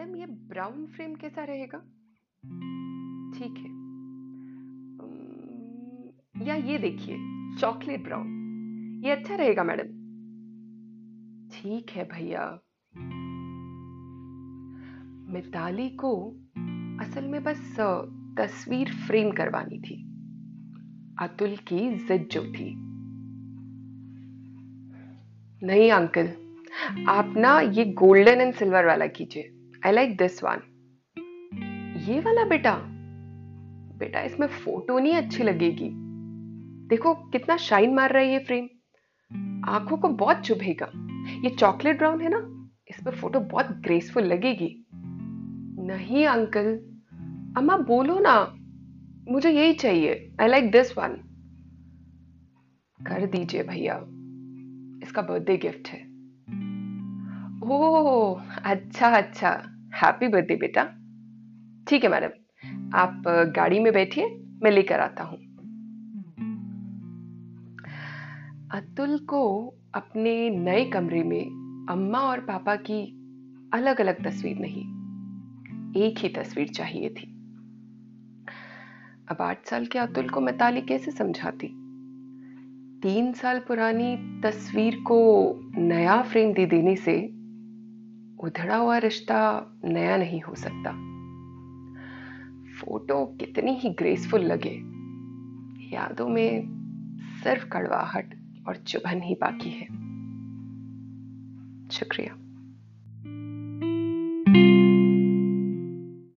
Brown frame कैसा रहेगा? ठीक है। या ये देखिए, चॉकलेट ब्राउन। ये अच्छा रहेगा मैडम। ठीक है भैया। मिताली को असल में बस तस्वीर फ्रेम करवानी थी। अतुल की जिद जो थी। नहीं अंकल, आप ना ये गोल्डन एंड सिल्वर वाला कीजिए। आई लाइक दिस वन ये वाला बेटा बेटा इसमें फ़ोटो नहीं अच्छी लगेगी। देखो कितना शाइन मार रहा है ये फ्रेम आँखों को बहुत चुभेगा। ये चॉकलेट ब्राउन है ना इस पे फ़ोटो बहुत ग्रेसफुल लगेगी। नहीं अंकल अम्मा बोलो ना, मुझे यही चाहिए। आई लाइक दिस वन कर दीजिए भैया। इसका बर्थडे गिफ्ट है। ओह अच्छा अच्छा। हैप्पी बर्थडे बेटा। ठीक है मैडम, आप गाड़ी में बैठिए, मैं लेकर आता हूँ। अतुल को अपने नए कमरे में अम्मा और पापा की अलग अलग तस्वीर नहीं, एक ही तस्वीर चाहिए थी। अब आठ साल के अतुल को मिताली कैसे समझाती? तीन साल पुरानी तस्वीर को नया फ्रेम दे देने से उधड़ा हुआ रिश्ता नया नहीं हो सकता। फ़ोटो कितनी ही ग्रेसफुल लगे। यादों में सिर्फ़ कड़वाहट और चुभन ही बाकी है। शुक्रिया।